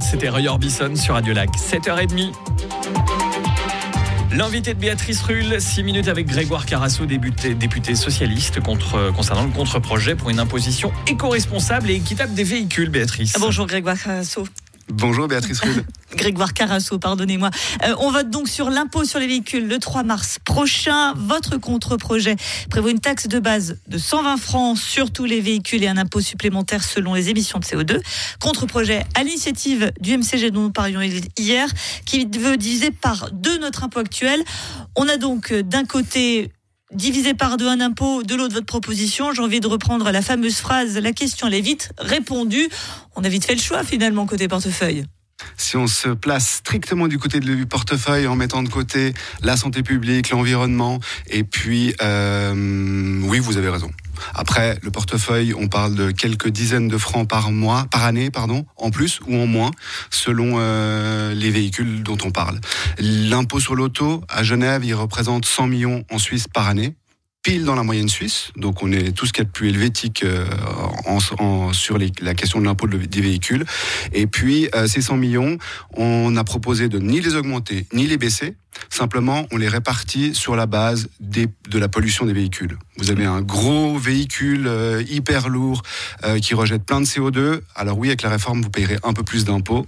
C'était Roy Orbison sur Radio Lac, 7h30. L'invité de Béatrice Rulle, 6 minutes avec Grégoire Carasso, député, député socialiste, contre, concernant le contre-projet pour une imposition éco-responsable et équitable des véhicules, Béatrice. Ah, bonjour Grégoire Carasso. Bonjour Béatrice Rude. Grégoire Carasso, pardonnez-moi. Euh, on vote donc sur l'impôt sur les véhicules le 3 mars prochain. Votre contre-projet prévoit une taxe de base de 120 francs sur tous les véhicules et un impôt supplémentaire selon les émissions de CO2. Contre-projet à l'initiative du MCG dont nous parlions hier, qui veut diviser par deux notre impôt actuel. On a donc euh, d'un côté divisé par deux un impôt, de l'autre votre proposition. J'ai envie de reprendre la fameuse phrase, la question elle est vite répondue. On a vite fait le choix finalement côté portefeuille. Si on se place strictement du côté du portefeuille en mettant de côté la santé publique, l'environnement, et puis euh, oui, vous avez raison. Après, le portefeuille, on parle de quelques dizaines de francs par mois, par année, pardon, en plus ou en moins, selon euh, les véhicules dont on parle. L'impôt sur l'auto, à Genève, il représente 100 millions en Suisse par année pile dans la moyenne suisse. Donc on est tout ce qui est de plus helvétique euh, sur la question de l'impôt des véhicules. Et puis euh, ces 100 millions, on a proposé de ni les augmenter ni les baisser. Simplement, on les répartit sur la base de la pollution des véhicules. Vous avez un gros véhicule euh, hyper lourd euh, qui rejette plein de CO2. Alors oui, avec la réforme, vous payerez un peu plus d'impôts.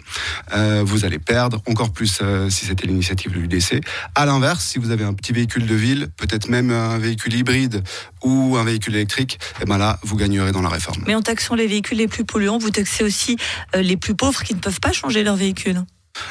Euh, vous allez perdre encore plus si c'était l'initiative de l'UDC. À l'inverse, si vous avez un petit véhicule de ville, peut-être même un véhicule hybride ou un véhicule électrique, eh ben là, vous gagnerez dans la réforme. Mais en taxant les véhicules les plus polluants, vous taxez aussi les plus pauvres qui ne peuvent pas changer leur véhicule.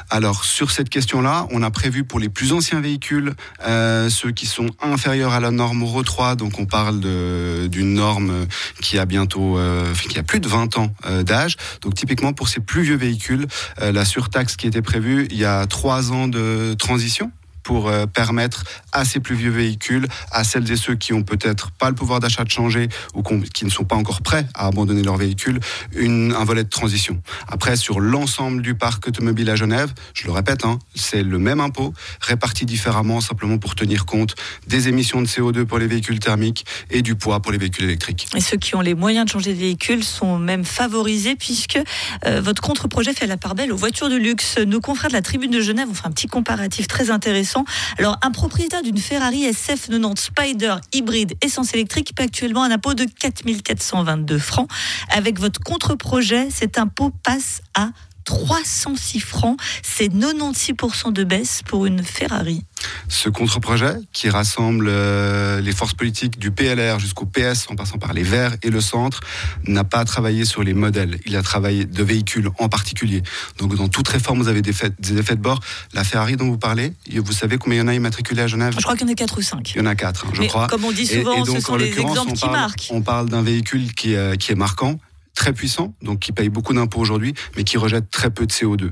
Alors sur cette question-là, on a prévu pour les plus anciens véhicules, euh, ceux qui sont inférieurs à la norme Euro 3, donc on parle d'une norme qui a bientôt, euh, qui a plus de 20 ans euh, d'âge. Donc typiquement pour ces plus vieux véhicules, la surtaxe qui était prévue, il y a trois ans de transition pour euh, permettre à ces plus vieux véhicules, à celles et ceux qui ont peut-être pas le pouvoir d'achat de changer ou qui ne sont pas encore prêts à abandonner leur véhicule, un volet de transition. Après, sur l'ensemble du parc automobile à Genève, je le répète, hein, c'est le même impôt réparti différemment simplement pour tenir compte des émissions de CO2 pour les véhicules thermiques et du poids pour les véhicules électriques. Et ceux qui ont les moyens de changer de véhicule sont même favorisés puisque euh, votre contre-projet fait la part belle aux voitures de luxe. Nos confrères de la Tribune de Genève ont fait un petit comparatif très intéressant alors, un propriétaire d'une Ferrari SF90 Spider hybride essence électrique paie actuellement un impôt de 4422 francs. Avec votre contre-projet, cet impôt passe à 306 francs. C'est 96% de baisse pour une Ferrari. Ce contre-projet, qui rassemble euh, les forces politiques du PLR jusqu'au PS, en passant par les Verts et le centre, n'a pas travaillé sur les modèles. Il a travaillé de véhicules en particulier. Donc, dans toute réforme, vous avez des, effets de bord. La Ferrari dont vous parlez, vous savez combien il y en a immatriculés à Genève? Je crois qu'il y en a 4 ou 5. Il y en a 4, hein, je crois. Comme on dit souvent, ce sont les exemples qui marquent. On parle d'un véhicule qui, euh, qui est marquant très puissant, donc qui paye beaucoup d'impôts aujourd'hui, mais qui rejette très peu de CO2.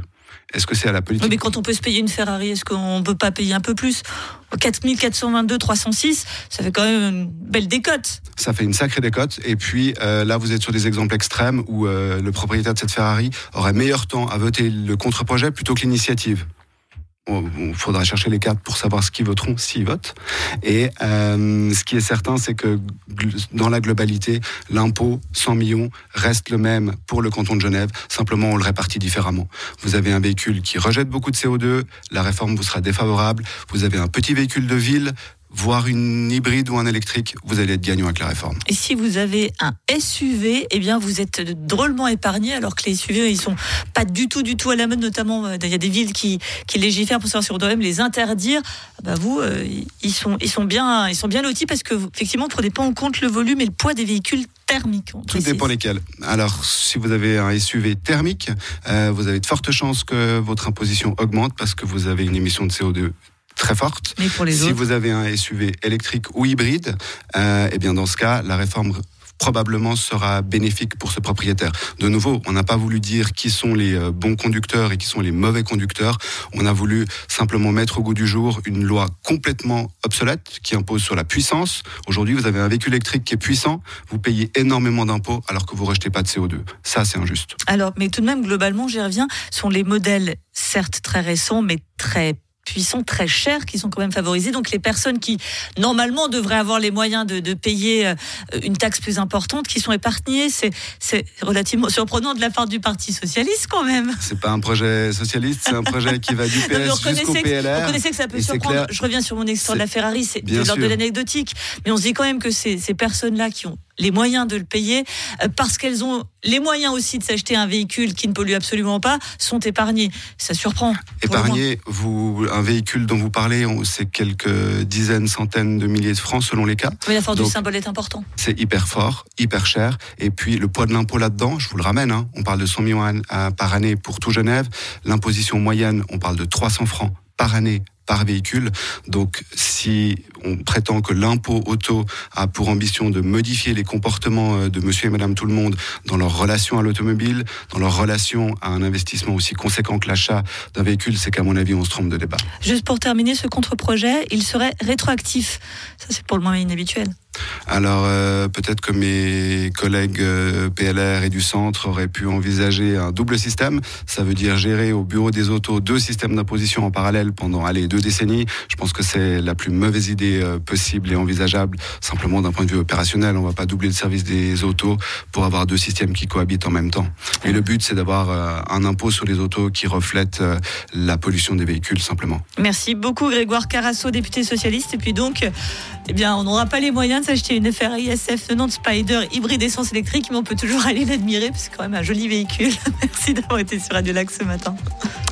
Est-ce que c'est à la politique Mais quand on peut se payer une Ferrari, est-ce qu'on ne peut pas payer un peu plus? 4422, 306, ça fait quand même une belle décote. Ça fait une sacrée décote. Et puis euh, là, vous êtes sur des exemples extrêmes où euh, le propriétaire de cette Ferrari aurait meilleur temps à voter le contre-projet plutôt que l'initiative il faudra chercher les cartes pour savoir ce qu'ils voteront s'ils votent. Et euh, ce qui est certain, c'est que dans la globalité, l'impôt 100 millions reste le même pour le canton de Genève. Simplement, on le répartit différemment. Vous avez un véhicule qui rejette beaucoup de CO2, la réforme vous sera défavorable. Vous avez un petit véhicule de ville, voire une hybride ou un électrique, vous allez être gagnant avec la réforme. Et si vous avez un SUV, eh bien vous êtes drôlement épargné, alors que les SUV ils sont pas du tout du tout à la mode, notamment euh, il y a des villes qui, qui légifèrent pour savoir si on doit même les interdire. Bah vous, euh, ils sont ils sont bien ils sont bien lotis parce que effectivement vous prenez pas en compte le volume et le poids des véhicules thermiques. Tout dépend lesquels. Alors si vous avez un SUV thermique, euh, vous avez de fortes chances que votre imposition augmente parce que vous avez une émission de CO2 très forte. si vous avez un SUV électrique ou hybride, euh, eh bien dans ce cas, la réforme probablement sera bénéfique pour ce propriétaire. De nouveau, on n'a pas voulu dire qui sont les euh, bons conducteurs et qui sont les mauvais conducteurs. On a voulu simplement mettre au goût du jour une loi complètement obsolète qui impose sur la puissance. Aujourd'hui, vous avez un véhicule électrique qui est puissant, vous payez énormément d'impôts alors que vous rejetez pas de CO2. Ça, c'est injuste. Alors, mais tout de même, globalement, j'y reviens, sont les modèles certes très récents, mais très puissants, très chers, qui sont quand même favorisés. Donc les personnes qui, normalement, devraient avoir les moyens de, de payer euh, une taxe plus importante, qui sont épargnées, c'est relativement surprenant de la part du Parti Socialiste quand même. C'est pas un projet socialiste, c'est un projet qui va du PS jusqu'au PLR. Vous connaissez que ça peut surprendre. Je reviens sur mon histoire de la Ferrari, c'est de l'ordre de l'anecdotique. Mais on se dit quand même que ces, ces personnes-là qui ont les moyens de le payer, euh, parce qu'elles ont les moyens aussi de s'acheter un véhicule qui ne pollue absolument pas, sont épargnées. Ça surprend. Épargner, vous, un véhicule dont vous parlez, c'est quelques dizaines, centaines de milliers de francs selon les cas. Mais la force du symbole est important. C'est hyper fort, hyper cher. Et puis le poids de l'impôt là-dedans, je vous le ramène, hein, on parle de 100 millions par année pour tout Genève. L'imposition moyenne, on parle de 300 francs par année par véhicule. Donc, si on prétend que l'impôt auto a pour ambition de modifier les comportements euh, de monsieur et madame tout le monde dans leur relation à l'automobile, dans leur relation à un investissement aussi conséquent que l'achat d'un véhicule, c'est qu'à mon avis, on se trompe de débat. Juste pour terminer, ce contre-projet, il serait rétroactif. Ça, c'est pour le moins inhabituel. Alors euh, peut-être que mes collègues euh, PLR et du centre auraient pu envisager un double système. Ça veut dire gérer au bureau des autos deux systèmes d'imposition en parallèle pendant allez, deux décennies. Je pense que c'est la plus mauvaise idée euh, possible et envisageable. Simplement d'un point de vue opérationnel, on ne va pas doubler le service des autos pour avoir deux systèmes qui cohabitent en même temps. Et le but, c'est d'avoir un impôt sur les autos qui reflète la pollution des véhicules simplement. Merci beaucoup Grégoire Carasso, député socialiste. Et puis donc, eh bien, on n'aura pas les moyens de s'acheter une Ferrari SF 90 Spider hybride essence électrique, mais on peut toujours aller l'admirer, parce que c'est quand même un joli véhicule. Merci d'avoir été sur Radio Lac ce matin.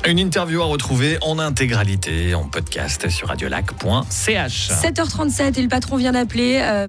Une interview à retrouver en intégralité en podcast sur radiolac.ch. 7h37 et le patron vient d'appeler. Euh,